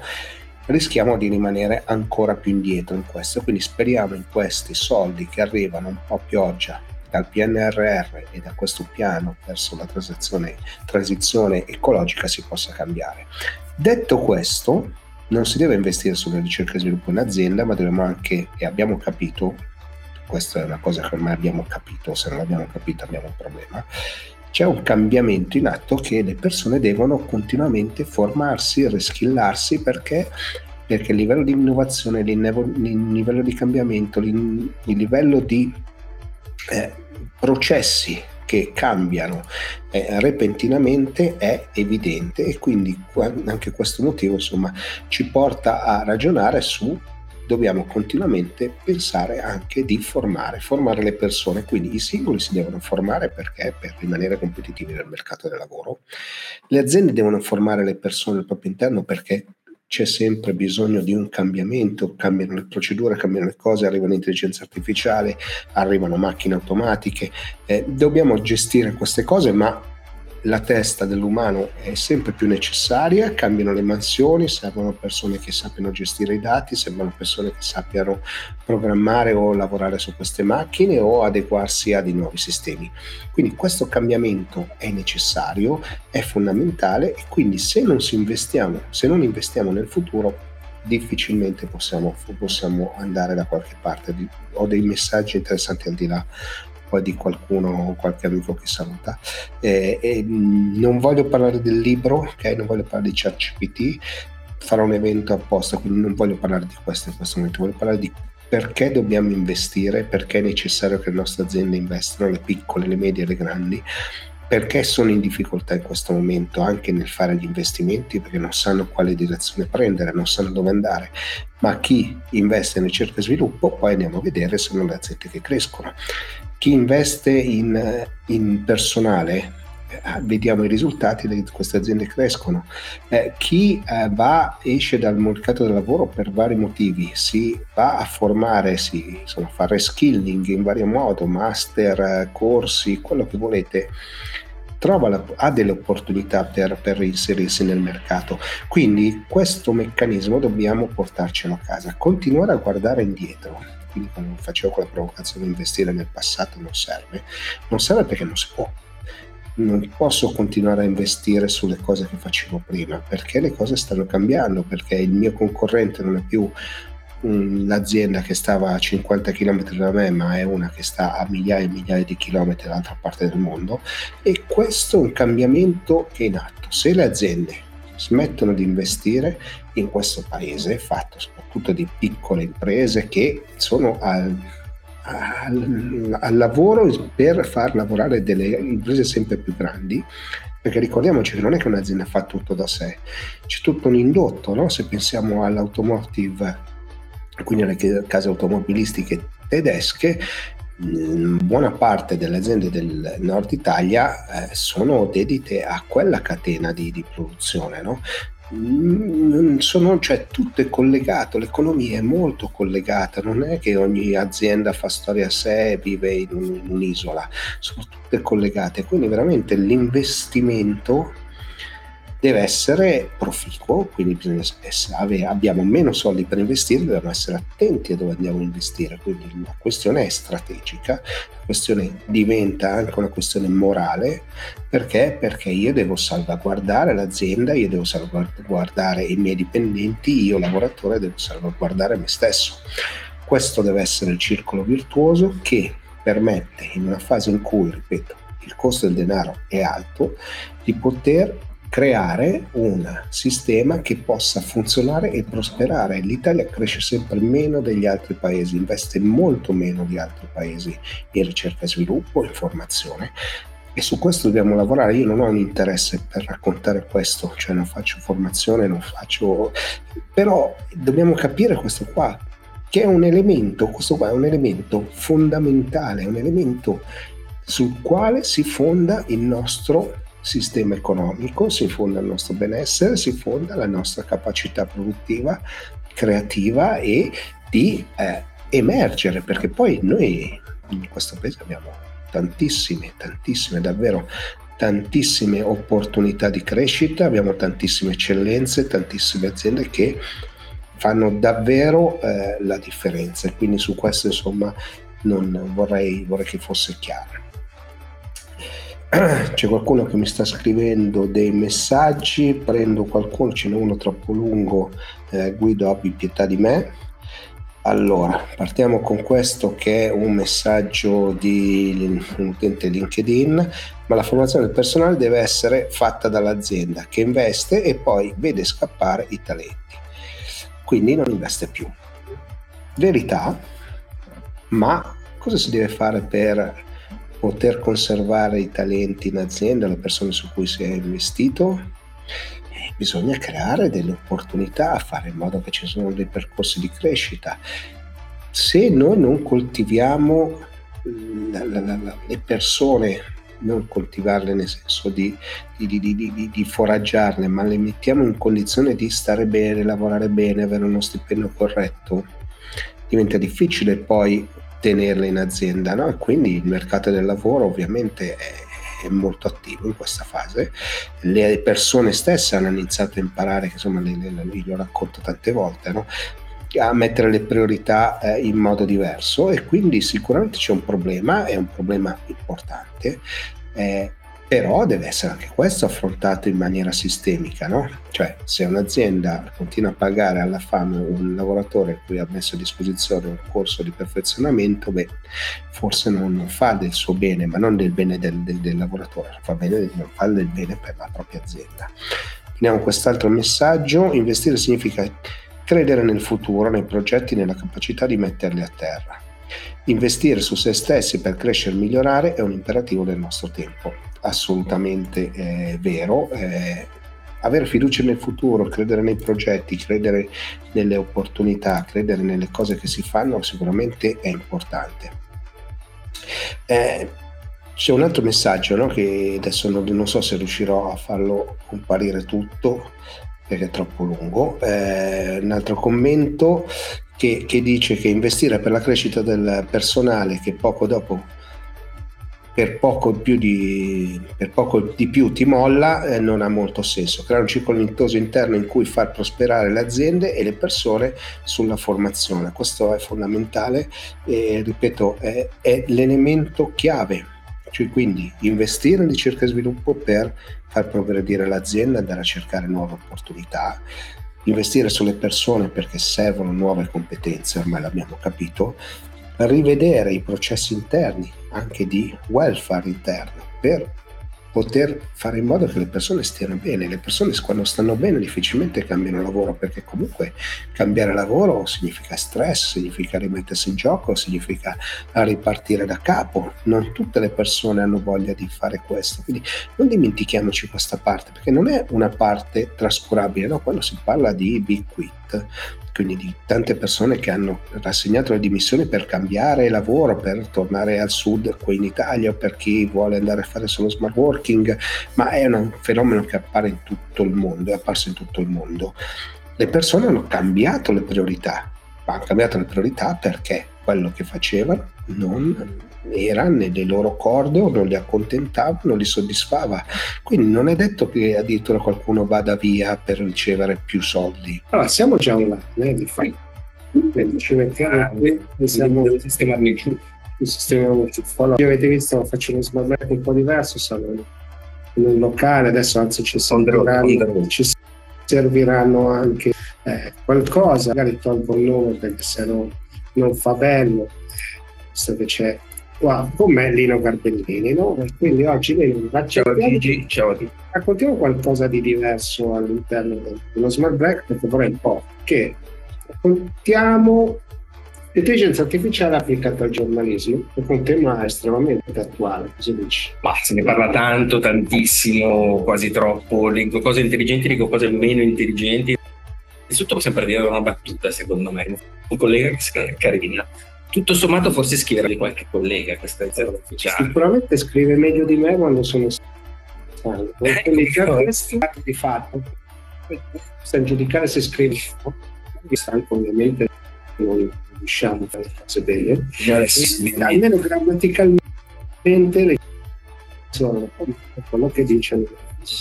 rischiamo di rimanere ancora più indietro in questo, quindi speriamo in questi soldi che arrivano un po' a pioggia dal PNRR e da questo piano verso la transizione, transizione ecologica si possa cambiare. Detto questo, non si deve investire sulla ricerca e sviluppo in azienda, ma dobbiamo anche, e abbiamo capito, questa è una cosa che ormai abbiamo capito, se non l'abbiamo capito abbiamo un problema, c'è un cambiamento in atto che le persone devono continuamente formarsi, reskillarsi perché, perché il livello di innovazione, il livello di cambiamento, il livello di eh, processi che cambiano eh, repentinamente è evidente e quindi anche questo motivo insomma ci porta a ragionare su dobbiamo continuamente pensare anche di formare, formare le persone, quindi i singoli si devono formare perché? Per rimanere competitivi nel mercato del lavoro, le aziende devono formare le persone al proprio interno perché c'è sempre bisogno di un cambiamento, cambiano le procedure, cambiano le cose, arriva l'intelligenza artificiale, arrivano macchine automatiche, eh, dobbiamo gestire queste cose ma la testa dell'umano è sempre più necessaria, cambiano le mansioni, servono persone che sappiano gestire i dati, servono persone che sappiano programmare o lavorare su queste macchine o adeguarsi a dei nuovi sistemi. Quindi questo cambiamento è necessario, è fondamentale e quindi se non, investiamo, se non investiamo nel futuro difficilmente possiamo, possiamo andare da qualche parte. Ho dei messaggi interessanti al di là poi di qualcuno, qualche amico che saluta. Eh, eh, non voglio parlare del libro, ok? Non voglio parlare di ChatGPT, farò un evento apposta, quindi non voglio parlare di questo in questo momento, voglio parlare di perché dobbiamo investire, perché è necessario che le nostre aziende investano, le piccole, le medie, le grandi, perché sono in difficoltà in questo momento anche nel fare gli investimenti perché non sanno quale direzione prendere, non sanno dove andare, ma chi investe in ricerca e sviluppo poi andiamo a vedere sono le aziende che crescono chi investe in, in personale, eh, vediamo i risultati, queste aziende crescono. Eh, chi eh, va, esce dal mercato del lavoro per vari motivi, si va a formare, si insomma, fa reskilling in vario modo, master, corsi, quello che volete, trova la, ha delle opportunità per, per inserirsi nel mercato. Quindi questo meccanismo dobbiamo portarcelo a casa, continuare a guardare indietro quindi quando facevo quella provocazione di investire nel passato non serve, non serve perché non si può. Non posso continuare a investire sulle cose che facevo prima perché le cose stanno cambiando, perché il mio concorrente non è più l'azienda che stava a 50 km da me, ma è una che sta a migliaia e migliaia di chilometri dall'altra parte del mondo. E questo è un cambiamento che è in atto. Se le aziende smettono di investire in questo paese fatto soprattutto di piccole imprese che sono al, al, al lavoro per far lavorare delle imprese sempre più grandi perché ricordiamoci che non è che un'azienda fa tutto da sé, c'è tutto un indotto, no? se pensiamo all'automotive, quindi alle case automobilistiche tedesche, buona parte delle aziende del nord Italia eh, sono dedite a quella catena di, di produzione, no? Mm, sono cioè, tutte collegate, l'economia è molto collegata, non è che ogni azienda fa storia a sé e vive in un'isola, sono tutte collegate, quindi veramente l'investimento deve essere proficuo, quindi bisogna essere, abbiamo meno soldi per investire, dobbiamo essere attenti a dove andiamo a investire, quindi la questione è strategica, la questione diventa anche una questione morale, perché? Perché io devo salvaguardare l'azienda, io devo salvaguardare i miei dipendenti, io lavoratore devo salvaguardare me stesso. Questo deve essere il circolo virtuoso che permette in una fase in cui, ripeto, il costo del denaro è alto, di poter creare un sistema che possa funzionare e prosperare. L'Italia cresce sempre meno degli altri paesi, investe molto meno di altri paesi in ricerca e sviluppo, in formazione e su questo dobbiamo lavorare. Io non ho un interesse per raccontare questo, cioè non faccio formazione, non faccio... però dobbiamo capire questo qua, che è un elemento, questo qua è un elemento fondamentale, un elemento sul quale si fonda il nostro sistema economico, si fonda il nostro benessere, si fonda la nostra capacità produttiva, creativa e di eh, emergere, perché poi noi in questo paese abbiamo tantissime, tantissime, davvero tantissime opportunità di crescita, abbiamo tantissime eccellenze, tantissime aziende che fanno davvero eh, la differenza quindi su questo insomma non vorrei, vorrei che fosse chiaro. c'è qualcuno che mi sta scrivendo dei messaggi, prendo qualcuno, ce n'è uno troppo lungo, eh, Guido abbi pietà di me. Allora, partiamo con questo che è un messaggio di un utente LinkedIn, ma la formazione del personale deve essere fatta dall'azienda che investe e poi vede scappare i talenti. Quindi non investe più. Verità, ma cosa si deve fare per poter conservare i talenti in azienda, le persone su cui si è investito, bisogna creare delle opportunità, fare in modo che ci siano dei percorsi di crescita. Se noi non coltiviamo la, la, la, le persone, non coltivarle nel senso di, di, di, di, foraggiarle, ma le mettiamo in condizione di stare bene, lavorare bene, avere uno stipendio corretto, diventa difficile poi tenerle in azienda, no? quindi il mercato del lavoro ovviamente è, è, molto attivo in questa fase. Le persone stesse hanno iniziato a imparare, che insomma le, le, le, lo racconto tante volte, no? a mettere le priorità eh, in modo diverso e quindi sicuramente c'è un problema, è un problema importante. Eh, però deve essere anche questo affrontato in maniera sistemica, no? Cioè, se un'azienda continua a pagare alla fame un lavoratore cui ha messo a disposizione un corso di perfezionamento, beh, forse non, fa del suo bene, ma non del bene del, del, del lavoratore, fa bene, non fa del bene per la propria azienda. Vediamo quest'altro messaggio, investire significa credere nel futuro, nei progetti, nella capacità di metterli a terra. Investire su se stessi per crescere e migliorare è un imperativo del nostro tempo assolutamente eh, vero. Eh, avere fiducia nel futuro, credere nei progetti, credere nelle opportunità, credere nelle cose che si fanno sicuramente è importante. Eh, c'è un altro messaggio no, che adesso non, non, so se riuscirò a farlo comparire tutto perché è troppo lungo. Eh, un altro commento che, che dice che investire per la crescita del personale che poco dopo per poco, di, per poco di più ti molla eh, non ha molto senso. Creare un circolo virtuoso interno in cui far prosperare le aziende e le persone sulla formazione. Questo è fondamentale e ripeto, è, è l'elemento chiave. Cioè, quindi investire in ricerca e sviluppo per far progredire l'azienda, andare a cercare nuove opportunità, investire sulle persone perché servono nuove competenze, ormai l'abbiamo capito, rivedere i processi interni, anche di welfare interno, per poter fare in modo che le persone stiano bene. Le persone quando stanno bene difficilmente cambiano lavoro perché comunque cambiare lavoro significa stress, significa rimettersi in gioco, significa ripartire da capo. Non tutte le persone hanno voglia di fare questo, quindi non dimentichiamoci questa parte perché non è una parte trascurabile, no? quando si parla di Big Quit quindi di tante persone che hanno rassegnato le dimissioni per cambiare lavoro, per tornare al sud qui in Italia per chi vuole andare a fare solo smart working, ma è un fenomeno che appare in tutto il mondo, è apparso in tutto il mondo. Le persone hanno cambiato le priorità, hanno cambiato le priorità perché quello che facevano non era nelle loro corde o non li accontentava, non li soddisfava. Quindi non è detto che addirittura qualcuno vada via per ricevere più soldi. Allora, siamo già online, eh, di fatto. Ci mettiamo qui e siamo il sistema il sistema Allora, avete visto, faccio uno smart un po' diverso, sono in un locale, adesso anzi ci serviranno, ci serviranno anche eh, qualcosa, magari tolgo il nome perché se no non fa bello, visto che c'è qua con me Lino Garbellini. No? Quindi oggi Lino, ciao Gigi, ciao tutti. Raccontiamo qualcosa di diverso all'interno dello Smart Break perché vorrei un po' che raccontiamo l'intelligenza artificiale applicata al giornalismo, che è un tema estremamente attuale, cosa dici? Ma se ne parla tanto, tantissimo, quasi troppo, leggo cose intelligenti, leggo cose meno intelligenti. Innanzitutto possiamo dire una battuta, secondo me, un collega che si chiama Carina tutto sommato forse schiera di qualche collega questa è zero ufficiale. Sicuramente scrive meglio di me quando sono stanco. Eh, Quindi già questo di fatto. Sta giudicare se scrive stanco ovviamente non riusciamo a fare le cose bene. Almeno grammaticalmente le sono quello che dice.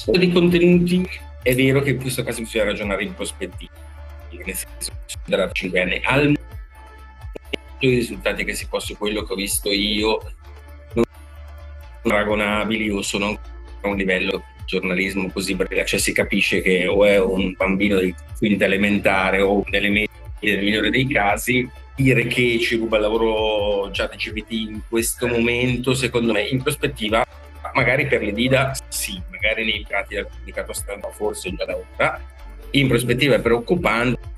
Di contenuti è vero che in questo caso bisogna ragionare in prospettiva, nel senso da 5 anni. Al i risultati che si possono, quello che ho visto io, non paragonabili o sono a un livello di giornalismo così breve, cioè si capisce che o è un bambino di quinta elementare o delle medie nel migliore dei casi, dire che ci ruba il lavoro già di GPT in questo momento, secondo me, in prospettiva, magari per le dida sì, magari nei prati del pubblicato stampa forse già da ora, in prospettiva è preoccupante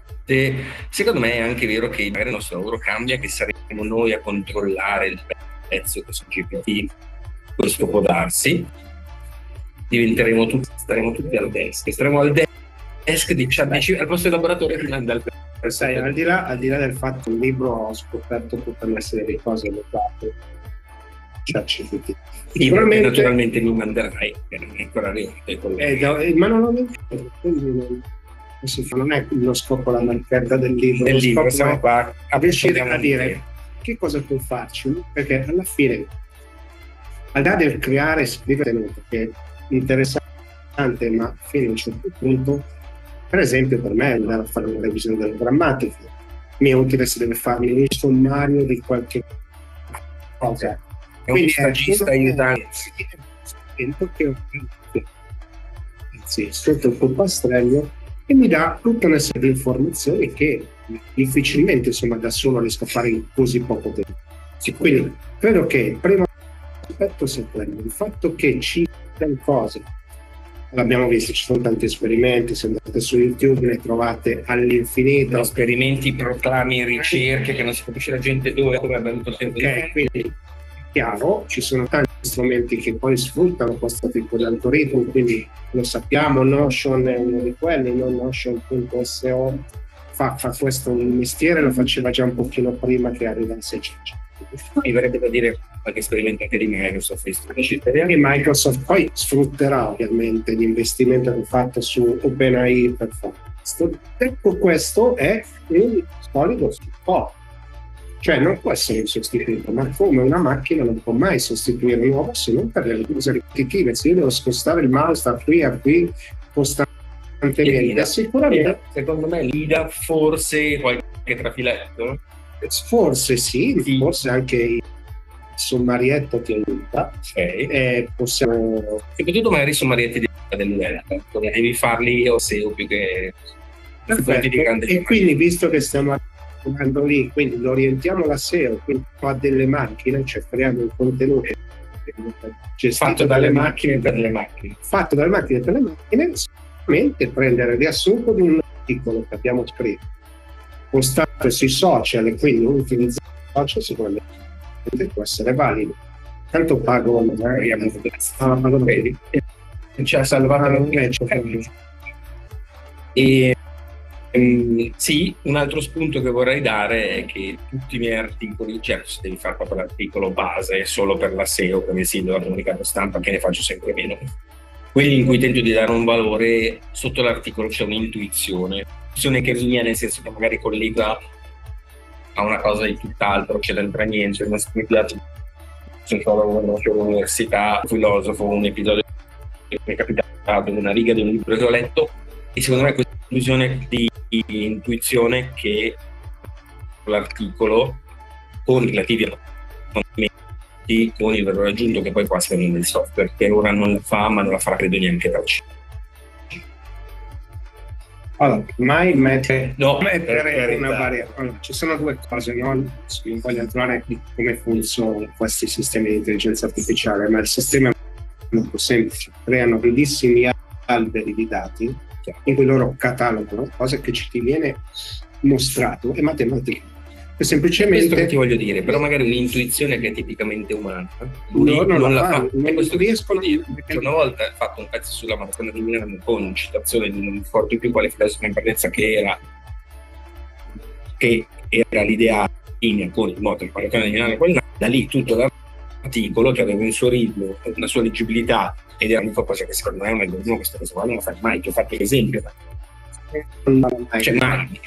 secondo me è anche vero che magari il nostro lavoro cambia, che saremo noi a controllare il prezzo che su GPT, questo può darsi, diventeremo tutti, staremo tutti al desk, staremo al desk di chat al vostro laboratorio fino ad andare Sai, al di, là, al di là del fatto che il libro ho scoperto potranno essere delle cose adottate ChatGPT. Sicuramente naturalmente mi manderai, che è ancora arrivato. Eh, ma non ho quindi non è lo scopo la marchetta del libro, del libro siamo qua a riuscire a dire che cosa può farci, perché alla fine, al di là del creare contenuto, che è interessante, ma fino a un certo punto, per esempio per me andare a fare una revisione delle grammatiche, mi è utile se deve farmi un sommario di qualche cosa. È Quindi un stagista aiutante. Che, anzi, sotto il polpastrello e mi dà tutta una serie di informazioni che difficilmente insomma, da solo riesco a fare in così poco tempo. Quindi credo che il primo aspetto sia quello, il fatto che ci siano cose, l'abbiamo visto, ci sono tanti esperimenti, se andate su YouTube ne trovate all'infinito. Esperimenti, proclami, ricerche che non si capisce la gente dove, come ha venuto tempo okay, quindi chiaro, ci sono tanti strumenti che poi sfruttano questo tipo di algoritmi, quindi lo sappiamo, Notion è uno di quelli, no? Notion.so fa, fa questo mestiere, lo faceva già un pochino prima che arrivasse ChatGPT. Mi verrebbe da dire qualche esperimento anche di Microsoft. E Microsoft poi sfrutterà ovviamente l'investimento che ha fatto su OpenAI per fare questo. Detto questo è il solido supporto cioè non può essere sostituito, ma come una macchina non può mai sostituire un uomo se non per le cose ripetitive. Se io devo spostare il mouse da qui a qui costantemente, sicuramente... Secondo me l'IDA forse qualche trafiletto? Forse sì, sì. forse anche il sommarietto ti aiuta. Okay. E possiamo... Soprattutto magari i sommarietti del web, devi farli io SEO più che... E quindi visto che stiamo andando lì, quindi lo orientiamo la SEO, quindi fa delle macchine, cioè creiamo un contenuto fatto dalle macchine per le macchine. Fatto dalle macchine per le macchine, solamente prendere riassunto di un articolo che abbiamo scritto, postato sui social e quindi utilizzare i social sicuramente può essere valido. Tanto pago magari a ah, pago vedi. Cioè salvare un. E Um, sì, un altro spunto che vorrei dare è che tutti i miei articoli, certo se devi fare proprio l'articolo base solo per la SEO, come sì, la comunicato stampa, che ne faccio sempre meno, quelli in cui tento di dare un valore, sotto l'articolo c'è un'intuizione, un'intuizione che mia, nel senso che magari collega a una cosa di tutt'altro, c'è dentro niente, non mi piace. All'università, un filosofo, un episodio che mi è capitato, una riga di un libro che ho letto, e secondo me questa illusione di intuizione che l'articolo con relativi approfondimenti con il valore aggiunto che poi quasi viene nel software per ora non la fa ma non la farà credo neanche da C allora, mai mettere no, mettere una barriera. Allora, ci sono due cose, no? non voglio entrare in come funzionano questi sistemi di intelligenza artificiale, ma il sistema è molto semplice, creano bellissimi alberi di dati in cui loro catalogano cose che ci ti viene mostrato è matematica. È semplicemente. Questo che ti voglio dire, però magari un'intuizione che è tipicamente umana. Lui no, non, non la, fa. fa. Non questo riescono. Una volta ho fatto un pezzo sulla maratona di Milano con citazione di un forte più quale filosofo in partenza che era che era l'ideale linea con il moto di maratona di Milano da lì tutto l'articolo che aveva un suo ritmo, una sua leggibilità ed era l'unica cosa che secondo me un algoritmo questa cosa qua non la fa mai, ti ho fatto l'esempio. Cioè, mai.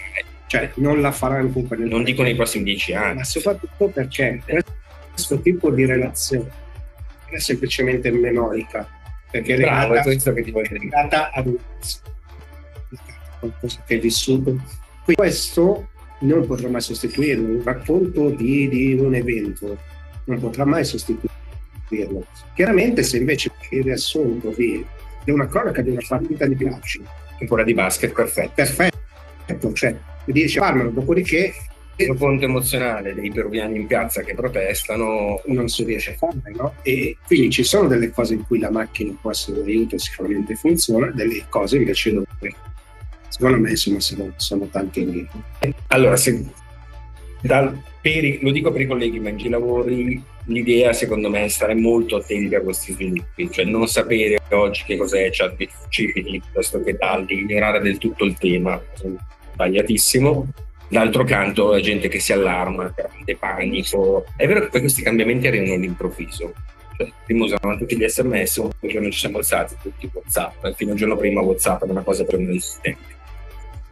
Cioè, non la farà comunque nel Non dico nei prossimi dieci anni. Ma soprattutto perché questo tipo di relazione è semplicemente memorica. Perché è Bravo, legata, è questo che ti voglio dire. legata ad un qualcosa che è vissuto. Quindi questo non potrà mai sostituire un racconto di, di un evento, non potrà mai sostituire dirlo. Chiaramente se invece il riassunto di, di una cronaca di una partita di calcio, ancora di basket, perfetto. Perfetto, cioè dice farmelo, dopodiché il ponte emozionale dei peruviani in piazza che protestano non si riesce a fare, no? E quindi ci sono delle cose in cui la macchina può essere un aiuto, sicuramente funziona, delle cose invece dove secondo me insomma, sono, sono tanti allora se dal, per, lo dico per i colleghi mentre lavori l'idea secondo me è stare molto attenti a questi sviluppi cioè non sapere oggi che cos'è ChatGPT piuttosto che tal ignorare del tutto il tema. Sbagliatissimo. D'altro canto la gente che si allarma grande panico. È vero che poi questi cambiamenti arrivano all'improvviso. Cioè, prima usavano tutti gli sms un giorno ci siamo alzati tutti whatsapp. Fino al giorno prima whatsapp era una cosa per noi esistente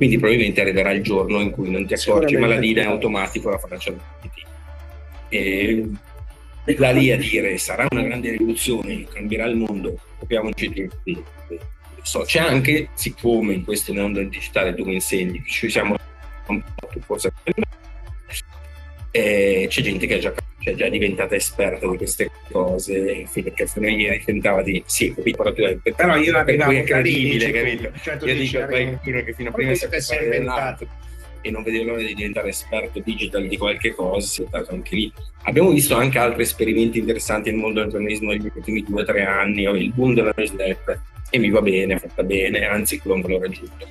quindi probabilmente arriverà il giorno in cui non ti accorgi, ma la linea è automatico la farà ChatGPT. E da lì a dire sarà una grande rivoluzione, cambierà il mondo, capiamoci tutti. So, c'è anche, siccome in questo mondo digitale tu mi insegni, ci siamo un po' tu forse eh, c'è gente che è già, cioè, già diventata esperta di queste cose perché fino a ieri tentava di sì capito però, io la vedo incredibile capito? cioè, io dico a qualcuno che fino a prima si è inventato. e non vedeva l'ora di diventare esperto digital di qualche cosa, si è stato anche lì. Abbiamo visto anche altri esperimenti interessanti nel mondo del giornalismo negli ultimi due o tre anni, ho il boom della newsletter e mi va bene, è fatta bene, anzi l'ho raggiunto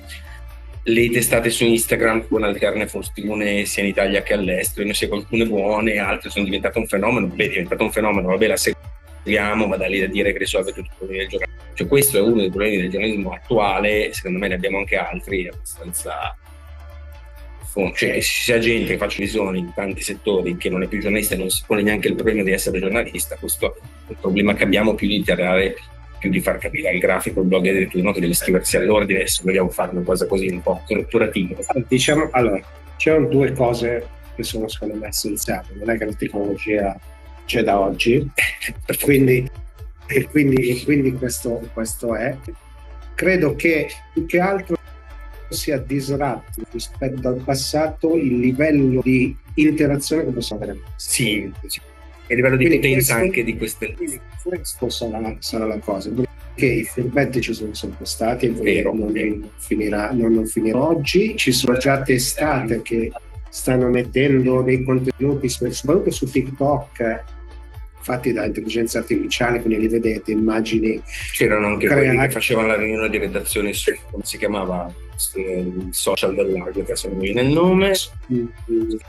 le testate su Instagram con alterne fortune sia in Italia che all'estero, ne sia alcune buone, altre sono diventate un fenomeno, beh, è diventato un fenomeno, vabbè la seguiamo, ma da lì da dire che risolve tutti i problemi del giornalismo. Cioè questo è uno dei problemi del giornalismo attuale, secondo me ne abbiamo anche altri, abbastanza... Cioè, ci sia gente che faccia visione in tanti settori che non è più giornalista e non si pone neanche il problema di essere giornalista, questo è un problema che abbiamo più di iterare più di far capire al grafico, il blogger di tutti, che deve iscriversi all'ordine se vogliamo fare una cosa così un po' corporativa. Diciamo, allora, c'erano due cose che sono secondo me essenziali, non è che la tecnologia c'è da oggi, quindi, e quindi, e quindi questo, questo è. Credo che più che altro sia disratto rispetto al passato il livello di interazione che possiamo avere. Sì a livello di quindi potenza questo, anche di queste questo sarà, sarà la cosa. Che i furbetti ci sono sempre stati Vero, non, non, finirà, non, non, finirà oggi. Ci sono già testate che stanno mettendo dei contenuti soprattutto su TikTok fatti da intelligenza artificiale, quindi li vedete, immagini. C'erano anche creati. quelli che facevano la riunione di redazione su, come si chiamava, il social dell'audio, che adesso non mi viene il nome,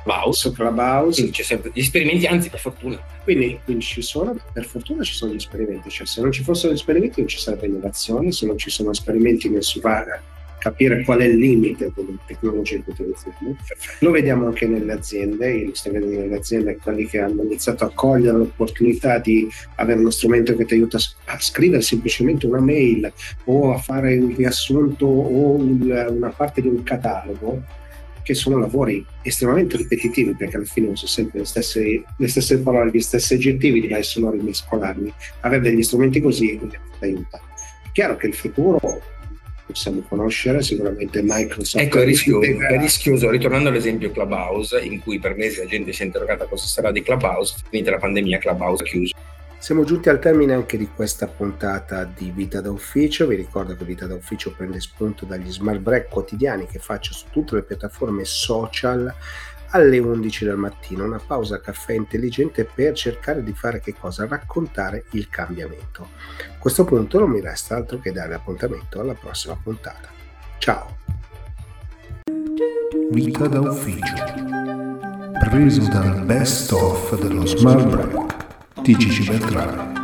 Clubhouse. Clubhouse. Quindi c'è sempre gli esperimenti, anzi per fortuna. Quindi, quindi, ci sono, per fortuna ci sono gli esperimenti, cioè se non ci fossero gli esperimenti non ci sarebbe innovazione, se non ci sono esperimenti non si va capire qual è il limite delle tecnologie che utilizziamo. Lo vediamo anche nelle aziende, io sto vedendo nelle aziende quelli che hanno iniziato a cogliere l'opportunità di avere uno strumento che ti aiuta a scrivere semplicemente una mail o a fare un riassunto o un, una parte di un catalogo che sono lavori estremamente ripetitivi perché alla fine uso sempre le stesse, le stesse parole, gli stessi aggettivi, diversi sono rimescolarli. Avere degli strumenti così aiuta. È chiaro che il futuro possiamo conoscere, sicuramente Microsoft. Ecco, è rischioso, è rischioso, ritornando all'esempio Clubhouse, in cui per mesi la gente si è interrogata cosa sarà di Clubhouse, finita la pandemia Clubhouse è chiuso. Siamo giunti al termine anche di questa puntata di Vita da Ufficio. Vi ricordo che Vita da Ufficio prende spunto dagli smart break quotidiani che faccio su tutte le piattaforme social alle 11 del mattino, una pausa caffè intelligente per cercare di fare che cosa? Raccontare il cambiamento. A questo punto non mi resta altro che dare appuntamento alla prossima puntata. Ciao! Vita da ufficio. Preso dal best of dello Smart Break di Gigi Beltrame.